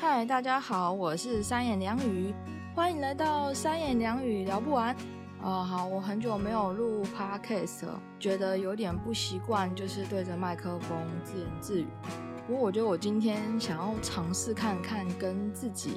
嗨，大家好，我是三妍良语，欢迎来到三妍良语聊不完。啊、好，我很久没有录 podcast 了，觉得有点不习惯，就是对着麦克风自言自语。不过我觉得我今天想要尝试看看跟自己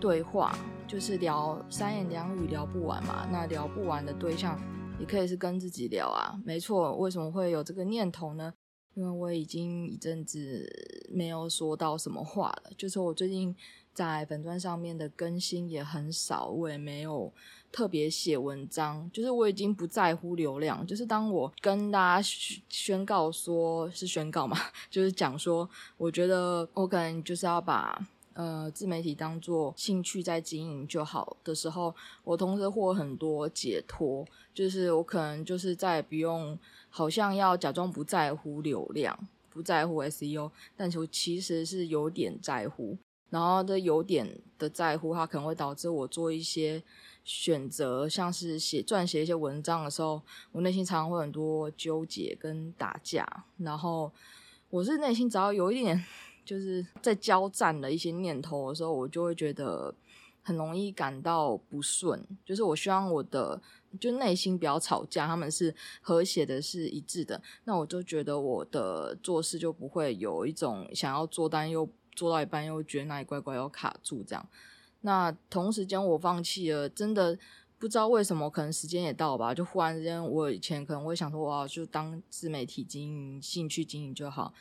对话，就是聊三言两语聊不完嘛。那聊不完的对象也可以是跟自己聊啊，没错。为什么会有这个念头呢？因为我已经一阵子没有说到什么话了，就是我最近在粉专上面的更新也很少，我也没有。特别写文章，就是我已经不在乎流量。就是当我跟大家宣告说是宣告嘛，就是讲说，我觉得我可能就是要把呃自媒体当做兴趣在经营就好的时候，我同时获很多解脱。就是我可能就是再也不用好像要假装不在乎流量，不在乎 SEO，但是我其实是有点在乎。然后这有点的在乎，它可能会导致我做一些。选择像是写撰写一些文章的时候，我内心常常会很多纠结跟打架。然后我是内心只要有一点就是在交战的一些念头的时候，我就会觉得很容易感到不顺。就是我希望我的就内心不要吵架，他们是和谐的，是一致的。那我就觉得我的做事就不会有一种想要做，但又做到一半又觉得那里怪怪要卡住这样。那同时间我放弃了，真的不知道为什么，可能时间也到吧。就忽然之间，我以前可能会想说，哇，就当自媒体经营、兴趣经营就好。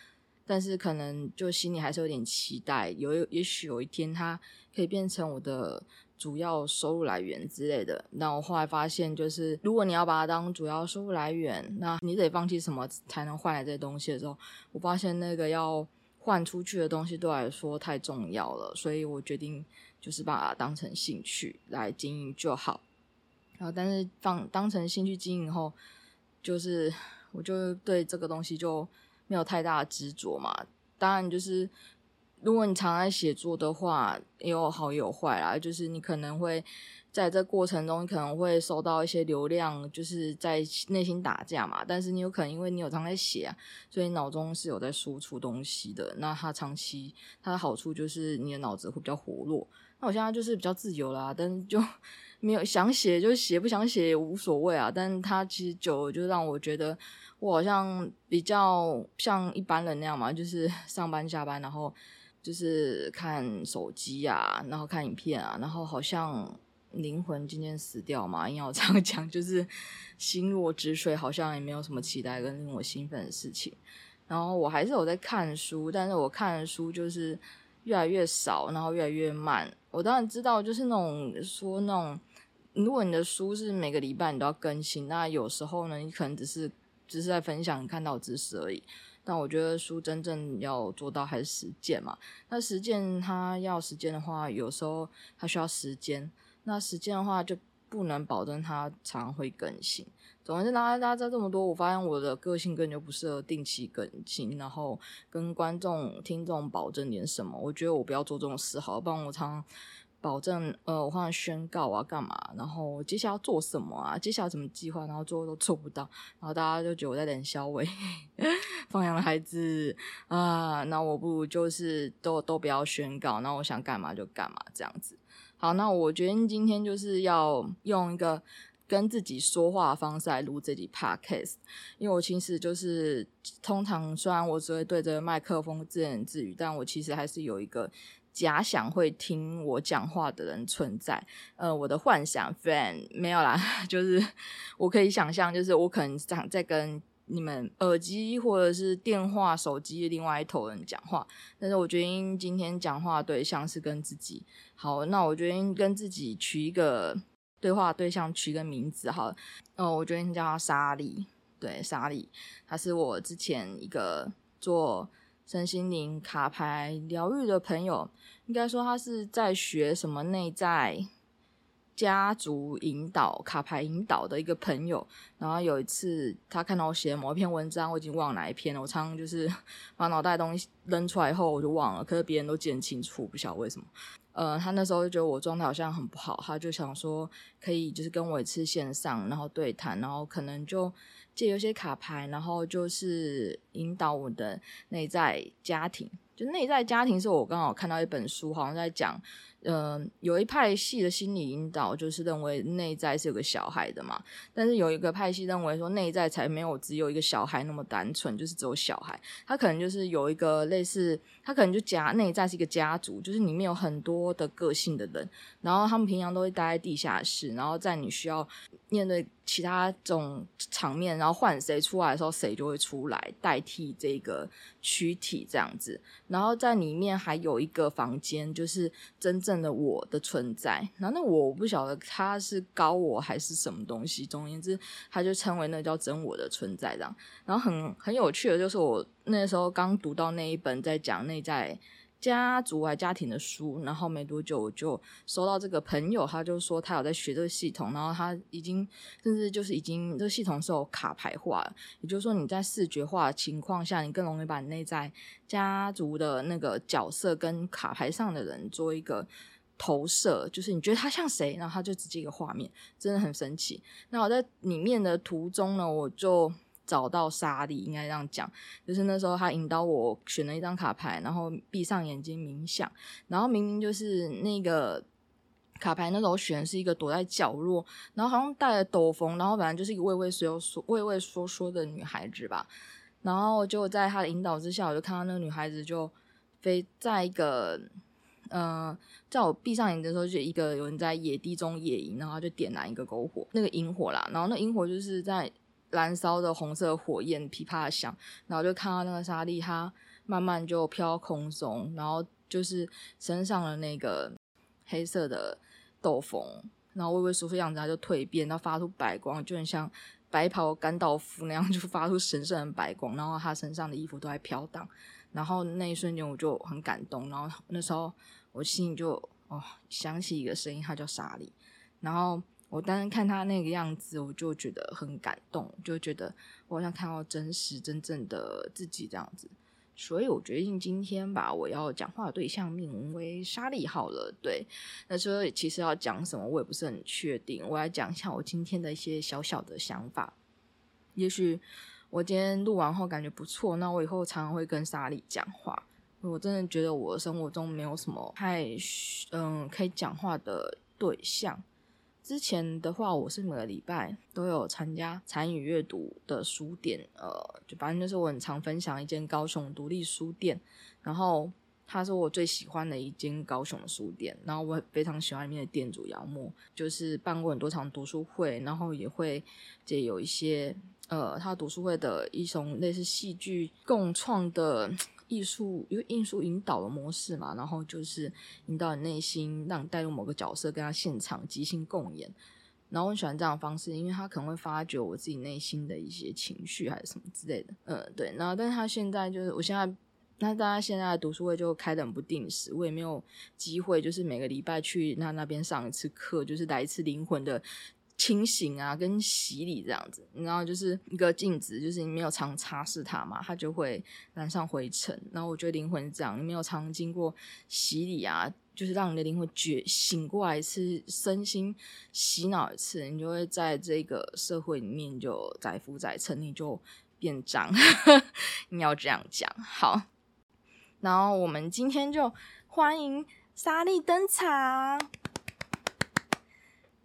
但是可能就心里还是有点期待，有也许有一天它可以变成我的主要收入来源之类的。那我后来发现，就是如果你要把它当主要收入来源，那你得放弃什么才能换来这些东西的时候，我发现那个要换出去的东西对我来说太重要了，所以我决定。就是把它当成兴趣来经营就好，然后但是放当成兴趣经营后，就是我就对这个东西就没有太大执着嘛。当然，就是如果你常在写作的话，也有好有坏啦。就是你可能会在这过程中，可能会收到一些流量，就是在内心打架嘛。但是你有可能因为你有常在写啊，所以脑中是有在输出东西的。那它长期它的好处就是你的脑子会比较活络。那我现在就是比较自由啦，但就 没有想写就写，不想写也无所谓啊。但是它其实久了就让我觉得我好像比较像一般人那样嘛，就是上班下班，然后就是看手机啊，然后看影片啊，然后好像灵魂今天死掉嘛。硬要这样 讲，就是心若止水，好像也没有什么期待跟令我兴奋的事情。然后我还是有在看书，但是我看的书就是。越来越少，然后越来越慢。我当然知道，就是那种说那种，如果你的书是每个礼拜你都要更新，那有时候呢，你可能只是只是在分享看到知识而已。但我觉得书真正要做到还是实践嘛。那实践它要时间的话，有时候它需要时间。那实践的话就不能保证它常会更新。总之，大家大家这么多，我发现我的个性根本就不适合定期更新，然后跟观众、听众保证点什么。我觉得我不要做这种事，好，不然我常常保证，呃，我好像宣告啊，干嘛，然后接下来要做什么啊，接下来怎么计划，然后最后都做不到，然后大家就觉得我在冷笑话，放养的孩子啊，那我不如就是都都不要宣告，那我想干嘛就干嘛，这样子。好，那我决定今天就是要用一个。跟自己说话的方式来录这集 podcast，因为我其实就是通常虽然我只会对着麦克风自言自语，但我其实还是有一个假想会听我讲话的人存在。呃，我的幻想 fan 没有啦，就是我可以想象，就是我可能想在跟你们耳机或者是电话、手机另外一头人讲话，但是我决定今天讲话对象是跟自己。好，那我决定跟自己取一个。对话对象取个名字好了，哦，我决定叫他莎莉。对，莎莉，他是我之前一个做身心灵卡牌疗愈的朋友，应该说他是在学什么内在家族引导卡牌引导的一个朋友。然后有一次，他看到我写某一篇文章，我已经忘了哪一篇了。我常常就是 把脑袋东西扔出来后，我就忘了，可是别人都记得清楚，不晓得为什么。呃，他那时候就觉得我状态好像很不好，他就想说可以就是跟我一次线上，然后对谈，然后可能就借有些卡牌，然后就是引导我的内在家庭。就内在家庭是我刚好看到一本书，好像在讲。嗯、呃，有一派系的心理引导就是认为内在是有个小孩的嘛，但是有一个派系认为说内在才没有只有一个小孩那么单纯，就是只有小孩，他可能就是有一个类似，他可能就家内在是一个家族，就是里面有很多的个性的人，然后他们平常都会待在地下室，然后在你需要面对其他种场面，然后换谁出来的时候，谁就会出来代替这个躯体这样子，然后在里面还有一个房间，就是真正的我的存在。然后那我不晓得他是高我还是什么东西，总而言之，他就称为那叫真我的存在这样。然后很很有趣的就是我那时候刚读到那一本在讲内在。家族还家庭的书，然后没多久我就收到这个朋友，他就说他有在学这个系统，然后他已经甚至就是已经这个系统是有卡牌化，也就是说你在视觉化的情况下，你更容易把你内在家族的那个角色跟卡牌上的人做一个投射，就是你觉得他像谁，然后他就直接一个画面，真的很神奇。那我在里面的途中呢，我就。找到沙利，应该这样讲，就是那时候他引导我选了一张卡牌，然后闭上眼睛冥想，然后明明就是那个卡牌那时候选的是一个躲在角落，然后好像戴了斗篷，然后本来就是一个畏畏缩缩、畏畏缩缩的女孩子吧，然后就在他的引导之下，我就看到那个女孩子就飞在一个，呃，在我闭上眼的时候，就一个有人在野地中野营，然后就点燃一个篝火，那个萤火啦，然后那萤火就是在。燃烧的红色火焰噼啪响，然后就看到那个沙利，他慢慢就飘空中，然后就是身上的那个黑色的斗篷，然后畏畏缩缩样子，他就蜕变，然后发出白光，就很像白袍甘道夫那样，就发出神圣的白光，然后他身上的衣服都在飘荡，然后那一瞬间我就很感动，然后那时候我心里就哦想起一个声音，他叫沙利，然后。我当时看他那个样子，我就觉得很感动，就觉得我好像看到真实、真正的自己这样子。所以我决定今天把我要讲话的对象命名为沙莉好了。对，那所以其实要讲什么，我也不是很确定。我来讲一下我今天的一些小小的想法。也许我今天录完后感觉不错，那我以后常常会跟沙莉讲话。我真的觉得我生活中没有什么太嗯可以讲话的对象。之前的话，我是每个礼拜都有参加参与阅读的书店，呃，就反正就是我很常分享一间高雄独立书店，然后它是我最喜欢的一间高雄的书店，然后我非常喜欢里面的店主姚默，就是办过很多场读书会，然后也会借有一些呃，他读书会的一种类似戏剧共创的。艺术因为艺术引导的模式嘛，然后就是引导你内心，让你带入某个角色，跟他现场即兴共演。然后我很喜欢这样的方式，因为他可能会发掘我自己内心的一些情绪，还是什么之类的。嗯，对。然后，但是他现在就是，我现在，那大家现在读书会就开得很不定时，我也没有机会，就是每个礼拜去那那边上一次课，就是来一次灵魂的。清醒啊，跟洗礼这样子，然后就是一个镜子，就是你没有常擦拭它嘛，它就会染上灰尘。然后我觉得灵魂是这样，你没有常经过洗礼啊，就是让你的灵魂觉醒过来一次，身心洗脑一次，你就会在这个社会里面就载浮载沉，你就变脏。你要这样讲好。然后我们今天就欢迎莎莉登场。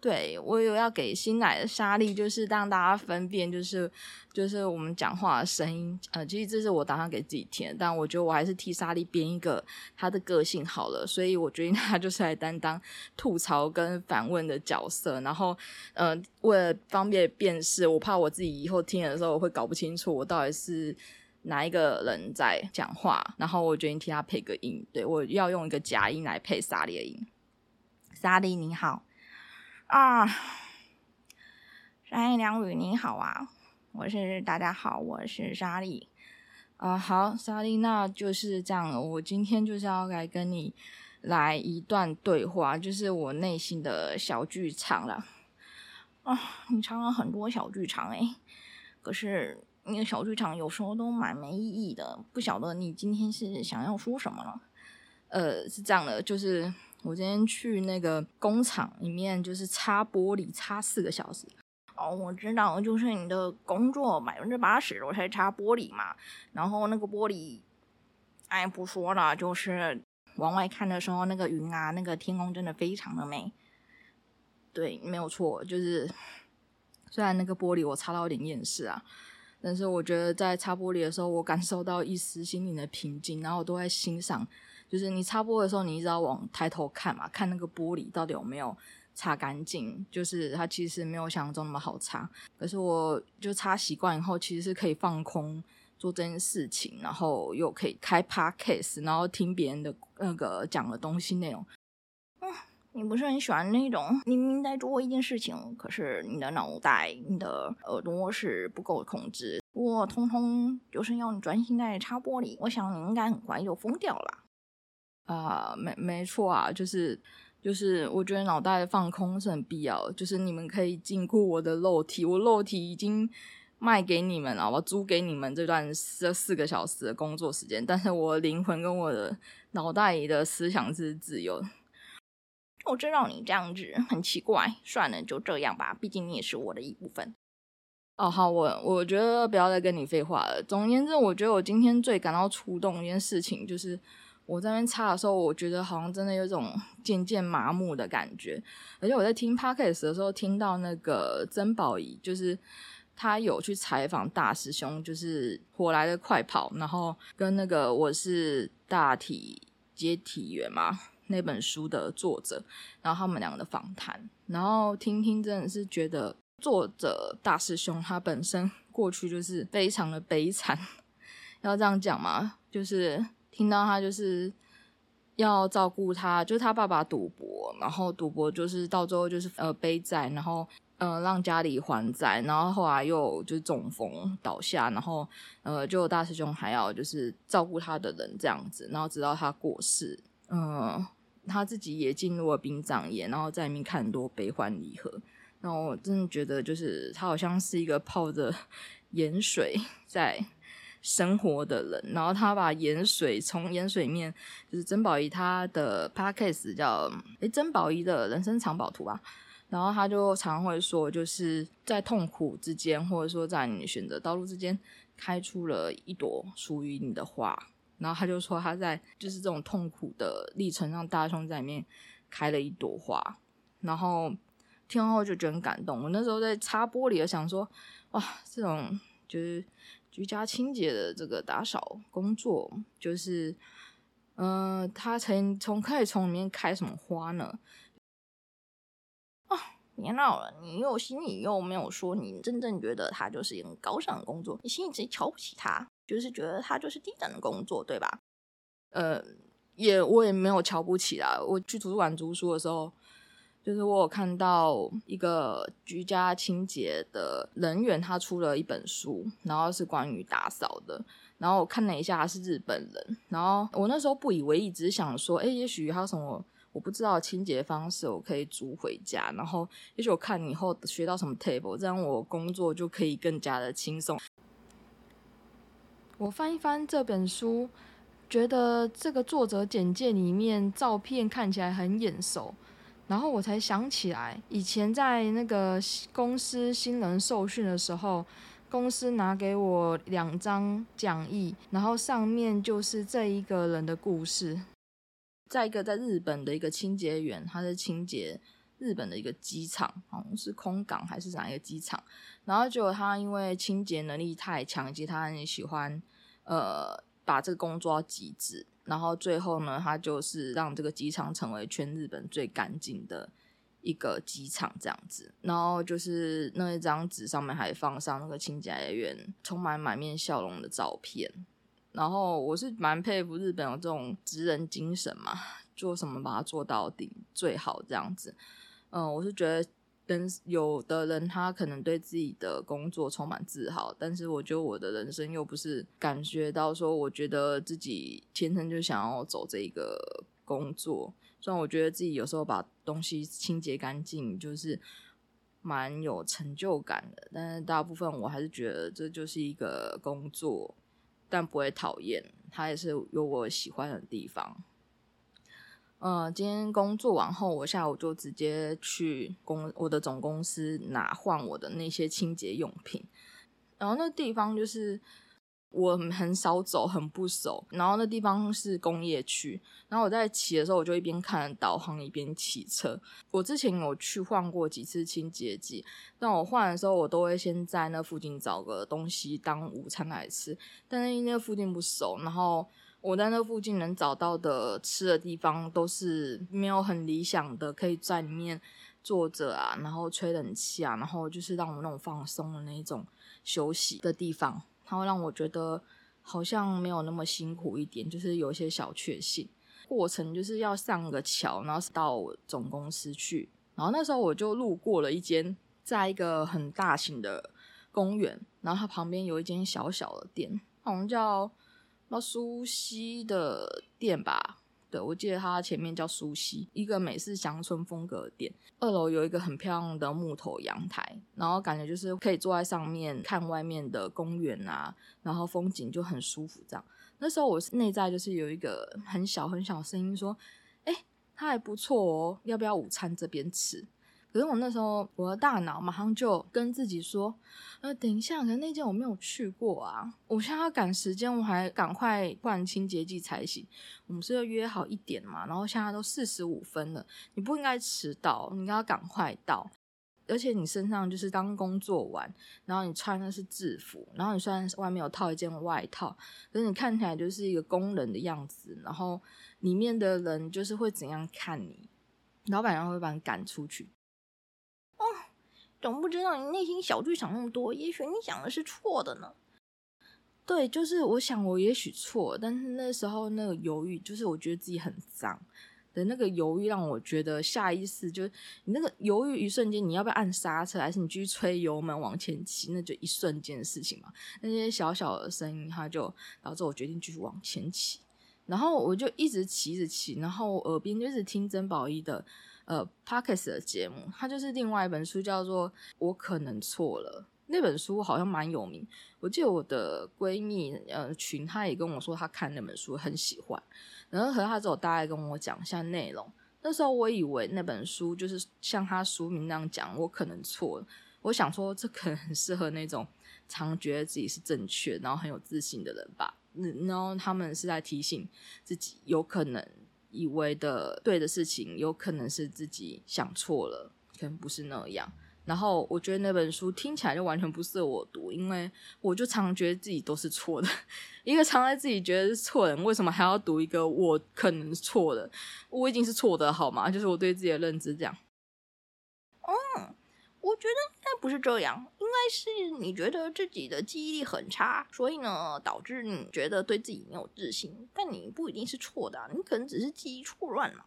对，我有要给新来的沙莉，就是让大家分辨，就是就是我们讲话的声音。呃，其实这是我打算给自己听，但我觉得我还是替沙莉编一个她的个性好了，所以我决定她就是来担当吐槽跟反问的角色。然后，呃，为了方便辨识，我怕我自己以后听的时候我会搞不清楚我到底是哪一个人在讲话，然后我决定替他配个音。对，我要用一个假音来配沙莉的音。沙莉你好。啊，三言两语你好啊，我是大家好，我是莎莉啊。好，莎莉，那就是这样。我今天就是要来跟你来一段对话，就是我内心的小剧场了。啊，你常常很多小剧场诶，可是那个小剧场有时候都蛮没意义的，不晓得你今天是想要说什么呢？呃，是这样的，就是。我今天去那个工厂里面，就是擦玻璃，擦四个小时。哦，我知道，就是你的工作百分之八十都在擦玻璃嘛。然后那个玻璃，哎，不说了，就是往外看的时候，那个云啊，那个天空真的非常的美。对，没有错，就是虽然那个玻璃我擦到有点厌世啊，但是我觉得在擦玻璃的时候，我感受到一丝心灵的平静，然后我都在欣赏。就是你擦玻璃的时候，你一直要往抬头看嘛，看那个玻璃到底有没有擦干净。就是它其实没有想象中那么好擦，可是我就擦习惯以后，其实是可以放空做这件事情，然后又可以开 podcast，然后听别人的那个讲的东西内容。嗯，你不是很喜欢那种明明在做一件事情，可是你的脑袋、你的耳朵是不够控制，我通通就是要你专心在擦玻璃。我想你应该很快就疯掉了。啊，没没错啊，就是就是，我觉得脑袋放空是很必要的。就是你们可以禁锢我的肉体，我肉体已经卖给你们了，我租给你们这段这四个小时的工作时间。但是我的灵魂跟我的脑袋里的思想是自由的。我知道你这样子很奇怪，算了，就这样吧。毕竟你也是我的一部分。哦，好，我我觉得不要再跟你废话了。总而言之，我觉得我今天最感到触动一件事情就是。我在那边擦的时候，我觉得好像真的有种 渐渐麻木的感觉。而且我在听 Podcast 的时候，听到那个曾宝仪，就是他有去采访大师兄，就是《火来的快跑》，然后跟那个我是大体接体员嘛那本书的作者，然后他们两个的访谈，然后听听真的是觉得作者大师兄他本身 过去就是非常的悲惨，要这样讲吗？就是。听到他就是要照顾他，就是他爸爸赌博，然后赌博就是到最后就是呃背债，然后呃让家里还债，然后后来又就是中风倒下，然后呃就大师兄还要就是照顾他的人这样子，然后直到他过世，嗯、呃，他自己也进入了殡葬业，然后在里面看很多悲欢离合，然后我真的觉得就是他好像是一个泡着 盐水在。生活的人，然后他把盐水从盐水面，就是曾宝仪他的 podcast 叫诶曾宝仪的人生藏宝图吧，然后他就常会说，就是在痛苦之间，或者说在你选择道路之间，开出了一朵属于你的花。然后他就说他在就是这种痛苦的历程上，大兄在里面开了一朵花。然后听后就觉得很感动。我那时候在擦玻璃，想说哇，这种就是。居家清洁的这个打扫工作，就是，呃，他从从可以从里面开什么花呢？啊，别闹了，你又心里又没有说你真正觉得他就是一个高尚的工作，你心里直接瞧不起他，就是觉得他就是低等的工作，对吧？呃，也我也没有瞧不起啦，我去图书馆读书的时候。就是我有看到一个居家清洁的人员，他出了一本书，然后是关于打扫的。然后我看了一下，他是日本人。然后我那时候不以为意，只是想说，哎，也许还有什么我不知道清洁方式，我可以租回家。然后也许我看以后学到什么 table，这样我工作就可以更加的轻松。我翻一翻这本书，觉得这个作者简介里面照片看起来很眼熟。然后我才想起来，以前在那个公司新人受训的时候，公司拿给我两张讲义，然后上面就是这一个人的故事。再一个，在日本的一个清洁员，他是清洁日本的一个机场，好像是空港还是哪一个机场。然后结果他因为清洁能力太强，以及他很喜欢，呃，把这个工作到极致。然后最后呢，他就是让这个机场成为全日本最干净的一个机场，这样子。然后就是那一张纸上面还放上那个清洁人员充满满面笑容的照片。然后我是蛮佩服日本有这种职人精神嘛，做什么把它做到顶最好这样子。嗯，我是觉得。人有的人他可能对自己的工作充满自豪，但是我觉得我的人生又不是感觉到说，我觉得自己天生就想要走这一个工作。虽然我觉得自己有时候把东西清洁干净，就是蛮有成就感的，但是大部分我还是觉得这就是一个工作，但不会讨厌，它也是有我喜欢的地方。呃，今天工作完后，我下午就直接去公我的总公司拿换我的那些清洁用品。然后那地方就是我很少走，很不熟。然后那地方是工业区。然后我在骑的时候，我就一边看导航一边骑车。我之前有去换过几次清洁剂，但我换的时候，我都会先在那附近找个东西当午餐来吃。但是因那附近不熟，然后。我在那附近能找到的吃的地方都是没有很理想的，可以在里面坐着啊，然后吹冷气啊，然后就是让我那种放松的那种休息的地方，它会让我觉得好像没有那么辛苦一点，就是有一些小确幸。过程就是要上个桥，然后到总公司去，然后那时候我就路过了一间，在一个很大型的公园，然后它旁边有一间小小的店，好像叫。那苏西的店吧，对，我记得它前面叫苏西，一个美式乡村风格的店。二楼有一个很漂亮的木头阳台，然后感觉就是可以坐在上面看外面的公园啊，然后风景就很舒服。这样，那时候我内在就是有一个很小很小声音说：“哎，它还不错哦，要不要午餐这边吃？”可是我那时候，我的大脑马上就跟自己说：“呃，等一下，可是那间我没有去过啊，我现在要赶时间，我还赶快换清洁剂才行。我们是要约好一点嘛，然后现在都四十五分了，你不应该迟到，你应该要赶快到。而且你身上就是刚工作完，然后你穿的是制服，然后你虽然外面有套一件外套，可是你看起来就是一个工人的样子，然后里面的人就是会怎样看你？老板娘会把你赶出去。”哦总不知道你内心小剧场那么多，也许你想的是错的呢。对，就是我想我也许错，但是那时候那个犹豫，就是我觉得自己很脏的那个犹豫，让我觉得下意识就是你那个犹豫一瞬间，你要不要按刹车，还是你继续催油门往前骑？那就一瞬间的事情嘛。那些小小的声音，它就导致我决定继续往前骑。然后我就一直骑着骑，然后耳边就是听曾宝仪的。呃，Podcast 的节目，它就是另外一本书，叫做《我可能错了》。那本书好像蛮有名，我记得我的闺蜜呃群，她也跟我说她看那本书很喜欢，然后和她之后大概跟我讲一下内容。那时候我以为那本书就是像他书名那样讲，我可能错了。我想说，这可能适合那种常觉得自己是正确，然后很有自信的人吧。然后他们是在提醒自己，有可能。以为的对的事情，有可能是自己想错了，可能不是那样。然后我觉得那本书听起来就完全不适合我读，因为我就常觉得自己都是错的。一个常在自己觉得是错的人，为什么还要读一个我可能错的？我已经是错的，好吗？就是我对自己的认知这样。嗯，我觉得应该不是这样。应该是你觉得自己的记忆力很差，所以呢，导致你觉得对自己没有自信。但你不一定是错的啊，你可能只是记忆错乱嘛。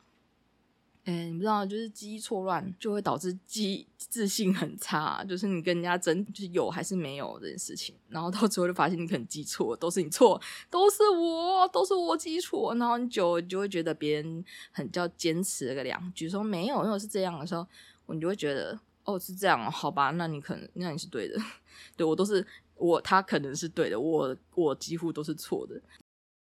哎，你不知道，就是记忆错乱就会导致记自信很差，就是你跟人家争，就是有还是没有这件事情，然后到最后就发现你可能记错，都是你错，都是我，都是我记错，然后你久就会觉得别人很叫坚持了个两句，说没有，因为是这样的时候，你就会觉得。哦，是这样，好吧，那你可能，那你是对的，对，我都是我，他可能是对的，我我几乎都是错的。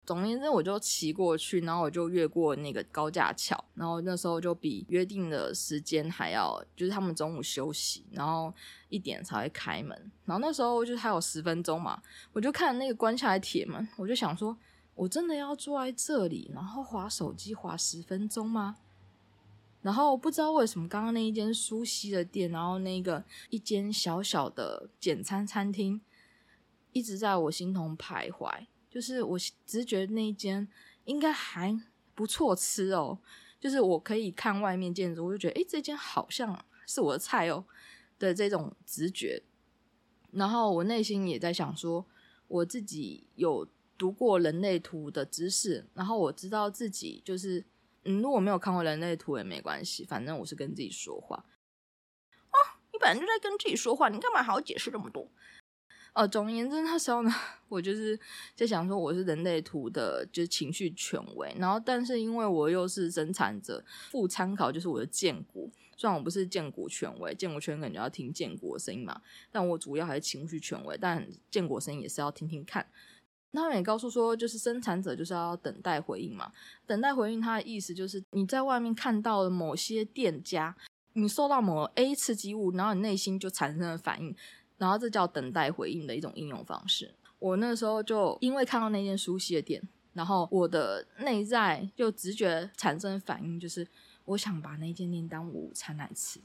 总而言之，我就骑过去，然后我就越过那个高架桥，然后那时候就比约定的时间还要，就是他们中午休息，然后一点才会开门，然后那时候就还有十分钟嘛，我就看那个关下来铁门，我就想说，我真的要坐在这里，然后滑手机滑十分钟吗？然后不知道为什么，刚刚那一间苏西的店，然后那个一间小小的简餐餐厅，一直在我心头徘徊。就是我只是觉得那一间应该还不错吃哦，就是我可以看外面建筑，我就觉得诶，这间好像是我的菜哦的这种直觉。然后我内心也在想说，我自己有读过人类图的知识，然后我知道自己就是。嗯，如果没有看过人类图也没关系，反正我是跟自己说话。哦，你本来就在跟自己说话，你干嘛还要解释这么多？哦，总而言之，那时候呢，我就是在想说我是人类图的，就是情绪权威。然后，但是因为我又是生产者，副参考就是我的荐骨。虽然我不是荐骨权威，荐骨权威感觉要听荐骨的声音嘛，但我主要还是情绪权威。但荐骨声音也是要听听看。他们也告诉说，就是生产者就是要等待回应嘛。等待回应，它的意思就是你在外面看到了某些店家，你受到某 A 刺激物，然后你内心就产生了反应，然后这叫等待回应的一种应用方式。我那时候就因为看到那间熟悉的店，然后我的内在就直觉产生反应，就是我想把那间店当午餐来吃。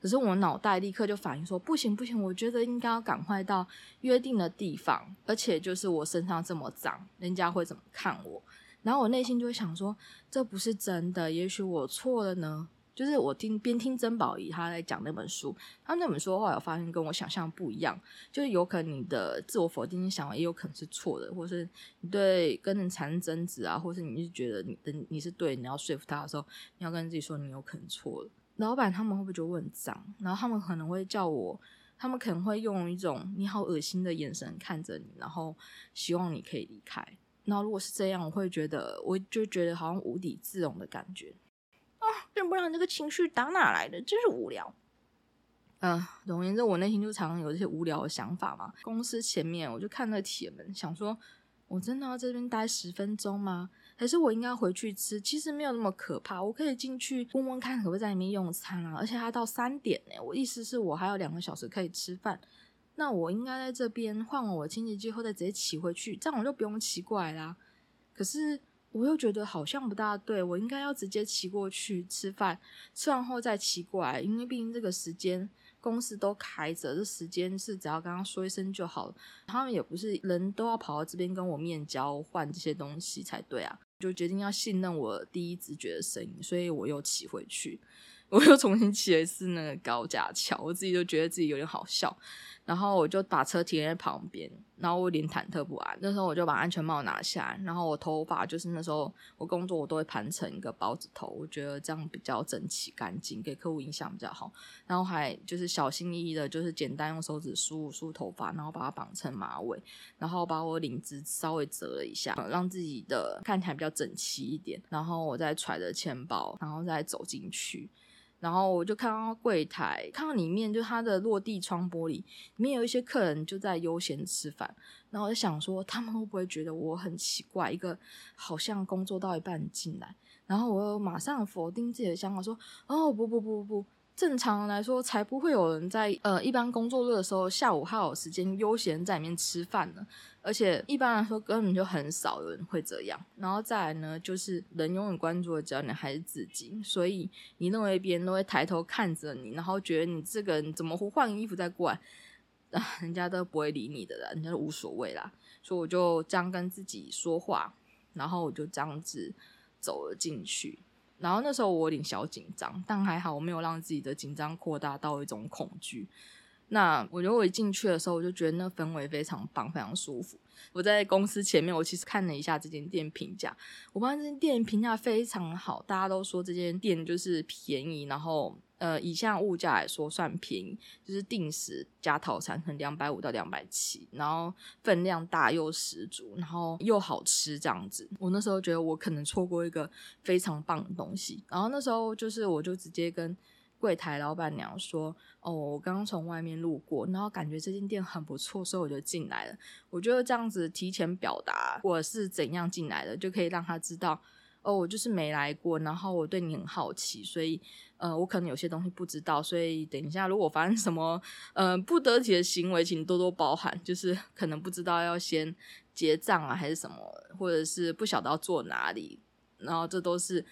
可是我脑袋立刻就反应说，不行不行，我觉得应该要赶快到约定的地方，而且就是我身上这么脏，人家会怎么看我？然后我内心就会想说，这不是真的，也许我错了呢。就是我听边听曾宝仪他在讲那本书，他那本书的话，我发现跟我想象不一样，就是有可能你的自我否定想法也有可能是错的，或是你对跟人产生争执啊，或是你是觉得你的你是对，你要说服他的时候，你要跟自己说你有可能错了。老板他们会不会觉得我很脏？然后他们可能会叫我，他们可能会用一种你好恶心的眼神看着你，然后希望你可以离开。然后如果是这样，我会觉得，我就觉得好像无地自容的感觉啊！要不然这个情绪打哪来的？真是无聊。嗯、呃，总而言之，我内心就常常有这些无聊的想法嘛。公司前面，我就看那铁门，想说，我真的要这边待十分钟吗？还是我应该回去吃？其实没有那么可怕，我可以进去问问看，可不可以在里面用餐啊？而且还到三点呢，我意思是我还有两个小时可以吃饭。那我应该在这边换完我清洁剂后再直接骑回去，这样我就不用骑过来啦。可是我又觉得好像不大对，我应该要直接骑过去吃饭，吃完后再骑过来，因为毕竟这个时间。公司都开着，这时间是只要刚刚说一声就好了。他们也不是人都要跑到这边跟我面交换这些东西才对啊，就决定要信任我第一直觉的声音，所以我又骑回去，我又重新骑了一次那个高架桥，我自己就觉得自己有点好笑。然后我就把车停在旁边，然后我有点忐忑不安。那时候我就把安全帽拿下，然后我头发就是那时候我工作我都会盘成一个包子头，我觉得这样比较整齐干净，给客户印象比较好。然后还就是小心翼翼的，就是简单用手指梳梳头发，然后把它绑成马尾，然后把我领子稍微折了一下，让自己的看起来比较整齐一点。然后我再揣着钱包，然后再走进去。然后我就看到柜台，看到里面就它的落地窗玻璃里面有一些客人就在悠闲吃饭。然后我就想说，他们会不会觉得我很奇怪，一个好像工作到一半进来？然后我又马上否定自己的想法，说：“哦，不不不不不。”正常来说，才不会有人在呃一般工作日的时候下午还有时间悠闲在里面吃饭呢。而且一般来说，根本就很少有人会这样。然后再来呢，就是人永远关注的只要你还是自己，所以你认为别人都会抬头看着你，然后觉得你这个人怎么不换衣服再过来啊？人家都不会理你的啦，人家都无所谓啦。所以我就这样跟自己说话，然后我就这样子走了进去。然后那时候我有点小紧张，但还好我没有让自己的紧张扩大到一种恐惧。那我觉得我一进去的时候，我就觉得那氛围非常棒，非常舒服。我在公司前面，我其实看了一下这间店评价，我发现这间店评价非常好，大家都说这间店就是便宜，然后呃，以现在物价来说算便宜，就是定时加套餐，可能两百五到两百七，然后分量大又十足，然后又好吃这样子。我那时候觉得我可能错过一个非常棒的东西，然后那时候就是我就直接跟。柜台老板娘说：“哦，我刚刚从外面路过，然后感觉这间店很不错，所以我就进来了。我觉得这样子提前表达我是怎样进来的，就可以让他知道，哦，我就是没来过，然后我对你很好奇，所以呃，我可能有些东西不知道，所以等一下如果发生什么呃不得体的行为，请多多包涵，就是 可能不知道要先结账啊，还是什么，或者是不晓得要坐哪里。”然后这都是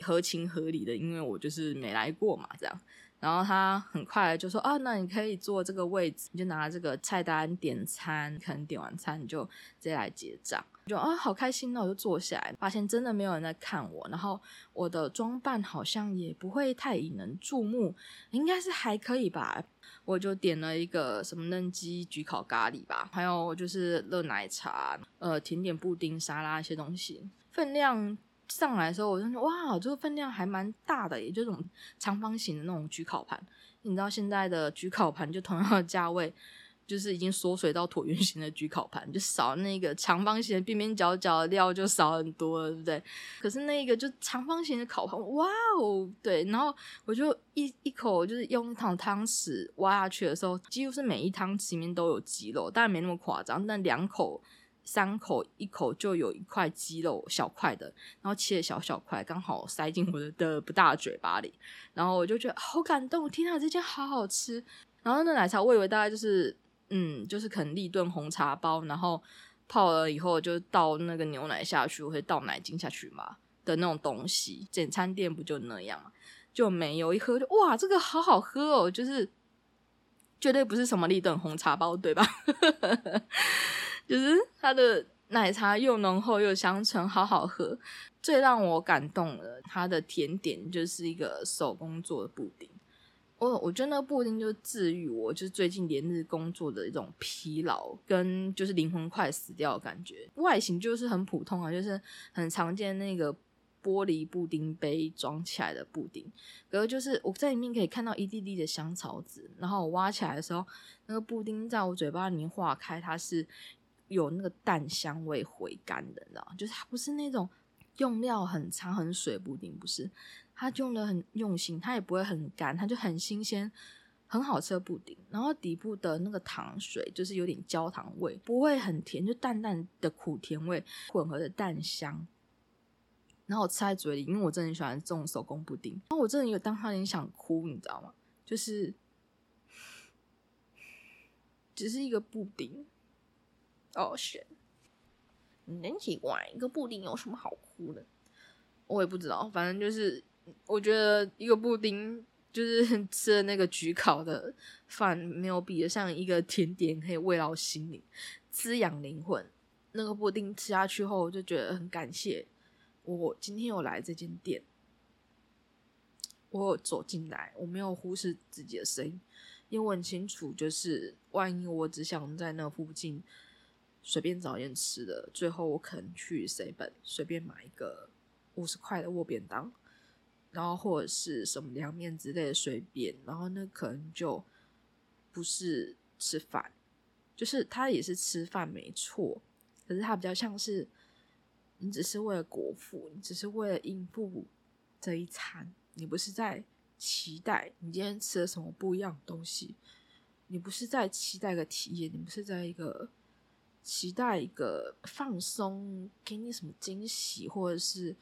合情合理的，因为我就是没来过嘛，这样。然后他很快就说：“啊，那你可以坐这个位置，你就拿这个菜单点餐，可能点完餐你就直接来结账。”就啊，好开心，那我就坐下来，发现真的没有人在看我，然后我的装扮好像也不会太引人注目，应该是还可以吧。我就点了一个什么嫩鸡焗烤咖喱吧，还有就是热奶茶、呃甜点布丁、沙拉一些东西，分量。上来的时候，我就说哇，这个分量还蛮大的，也就这种长方形的那种焗烤盘。你知道现在的焗烤盘就同样的价位，就是已经缩水到椭圆形的焗烤盘，就少那个长方形的边边角角的料就少很多了，对不对？可是那个就长方形的烤盘，哇哦，对。然后我就一一口就是用一汤汤匙挖下去的时候，几乎是每一汤匙里面都有鸡肉，当然没那么夸张，但两口。三口一口就有一块鸡肉小块的，然后切的小小块，刚好塞进我的的不大嘴巴里，然后我就觉得好感动，天啊，这间好好吃。然后那奶茶我以为大概就是嗯，就是可能立顿红茶包，然后泡了以后就倒那个牛奶下去，或者倒奶精下去嘛的那种东西，简餐店不就那样嘛？就没有一喝就哇，这个好好喝哦，就是绝对不是什么立顿红茶包，对吧？就是它的奶茶又浓厚又香醇，好好喝。最让我感动的，它的甜点就是一个手工做的布丁。我我觉得那个布丁就治愈我，就是最近连日工作的一种疲劳，跟就是灵魂快死掉的感觉。外形就是很普通啊，就是很常见那个玻璃布丁杯装起来的布丁。可是就是我在里面可以看到一滴滴的香草籽，然后我挖起来的时候，那个布丁在我嘴巴里面化开，它是。有那个蛋香味回甘的，你知道吗？就是它不是那种用料很长很水布丁，不是，它用的很用心，它也不会很干，它就很新鲜，很好吃的布丁。然后底部的那个糖水就是有点焦糖味，不会很甜，就淡淡的苦甜味混合的蛋香。然后我吃在嘴里，因为我真的很喜欢这种手工布丁。然后我真的有当他有点想哭，你知道吗？就是 只是一个布丁。哦，选，很奇怪，一个布丁有什么好哭的？我也不知道，反正就是我觉得一个布丁就是 吃了那个焗烤的饭，没有比得上一个甜点可以慰劳心灵、滋养灵魂。那个布丁吃下去后，我就觉得很感谢我今天有来这间店，我走进来，我没有忽视自己的声音，因为我很清楚，就是万一我只想在那附近。随便找一点吃的，最后我可能去 seven 随便买一个五十块的握便当，然后或者是什么凉面之类的随便，然后那可能就不是吃饭，就是他也是吃饭没错，可是他比较像是你只是为了果腹，你只是为了应付这一餐，你不是在期待你今天吃了什么不一样的东西，你不是在期待个体验，你不是在一个。期待一个放松，给你什么惊喜，或者是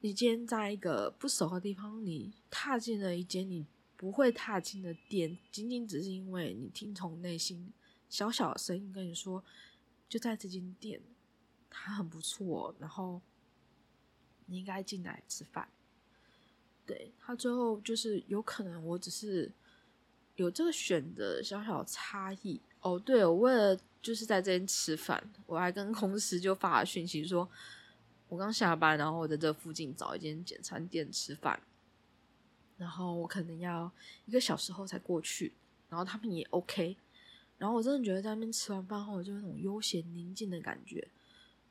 你今天在一个不熟的地方，你踏进了一间你不会踏进的店，仅仅只是因为你听从内心小小的声音跟你说，就在这间店，它很不错，然后你应该进来吃饭。对，他最后就是有可能我只是有这个选择小小差异。哦，对，我为了。就是在这边吃饭，我还跟公司就发了讯息说，我刚下班，然后我在这附近找一间简餐店吃饭，然后我可能要一个小时后才过去，然后他们也 OK，然后我真的觉得在那边吃完饭后，就那种悠闲宁静的感觉，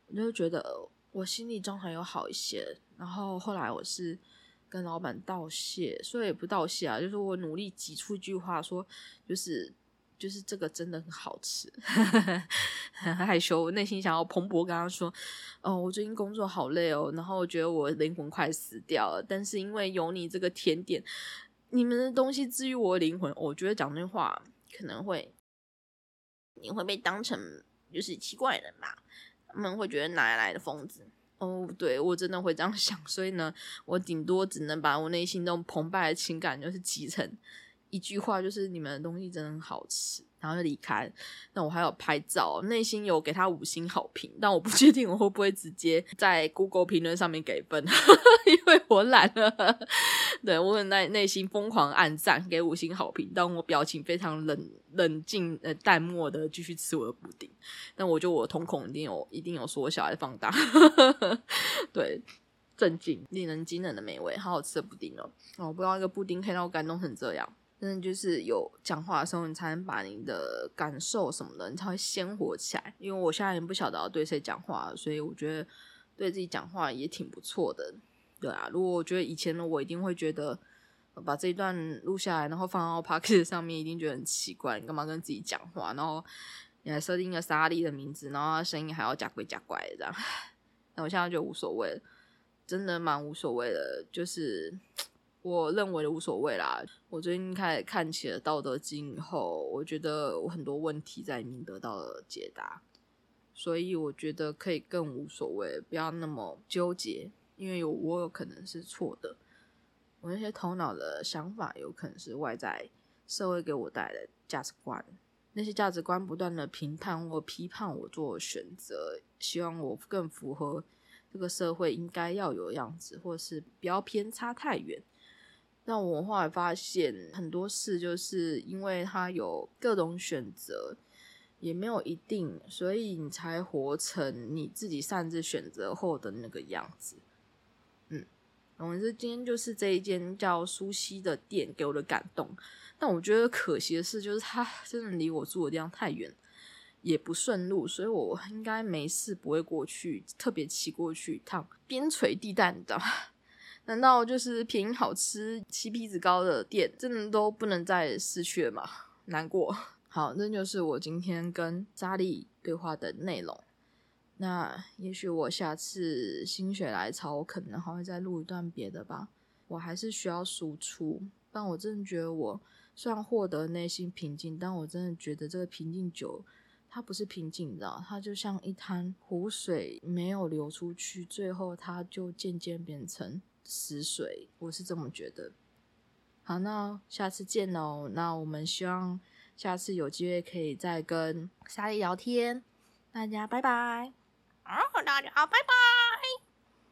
我就觉得我心里状态有好一些，然后后来我是跟老板道谢，所以也不道谢啊，就是我努力挤出一句话说，就是。就是这个真的很好吃，很害羞。我内心想要蓬勃跟他说：“哦，我最近工作好累哦，然后我觉得我灵魂快死掉了。但是因为有你这个甜点，你们的东西治愈我的灵魂。我觉得讲那话可能会你会被当成就是奇怪人吧，他们会觉得哪里来的疯子。哦，对，我真的会这样想。所以呢，我顶多只能把我内心那种澎湃的情感就是集成。”一句话就是你们的东西真的很好吃，然后就离开。那我还有拍照，内心有给他五星好评，但我不确定我会不会直接在 Google 评论上面给分，因为我懒了。对，我很内内心疯狂按赞给五星好评，但我表情非常冷冷静呃淡漠的继续吃我的布丁。但我觉得我瞳孔一定有一定有缩小还是放大。对，震惊令人惊人的美味，好好吃的布丁哦！哦，我不知道一个布丁可以让我感动成这样。真的就是有讲话的时候，你才能把你的感受什么的，你才会鲜活起来。因为我现在也不晓得要对谁讲话，所以我觉得对自己讲话也挺不错的。对啊，如果我觉得以前的我一定会觉得把这一段录下来，然后放到 p o c a s t 上面，一定觉得很奇怪，你干嘛跟自己讲话？然后你还设定一个莎莉的名字，然后他声音还要假鬼假怪的这样。那我现在就无所谓了，真的蛮无所谓的，就是。我认为的无所谓啦。我最近开始看起了《道德经》以后，我觉得我很多问题在里面得到了解答。所以我觉得可以更无所谓，不要那么纠结，因为有我有可能是错的，我那些头脑的想法有可能是外在社会给我带来的价值观，那些价值观不断的评判或批判我做选择，希望我更符合这个社会应该要有样子，或是不要偏差太远。但我后来发现很多事就是因为他有各种选择。也没有一定，所以你才活成你自己擅自选择后的那个样子。嗯，总之今天就是这一间叫苏西的店给我的感动。但我觉得可惜的是，就是它 真的离我住的地方太远，也不顺路，所以我应该没事不会过去，特别骑过去一趟边陲地带，你知道？难道就是便宜好吃、CP 值高的店，真的都不能在市区了吗？难过。好，这就是我今天跟莎莉对话的内容。那也许我下次心血来潮，我可能还会再录一段别的吧。我还是需要输出，但我真的觉得我虽然获得内心平静，但我真的觉得这个平静久，它不是平静，你知道，它就像一滩湖水没有流出去，最后它就渐渐变成死水。我是这么觉得。好，那下次见喽。那我们希望。下次有机会可以再跟莎莉聊天，大家拜拜。好，大家好拜拜。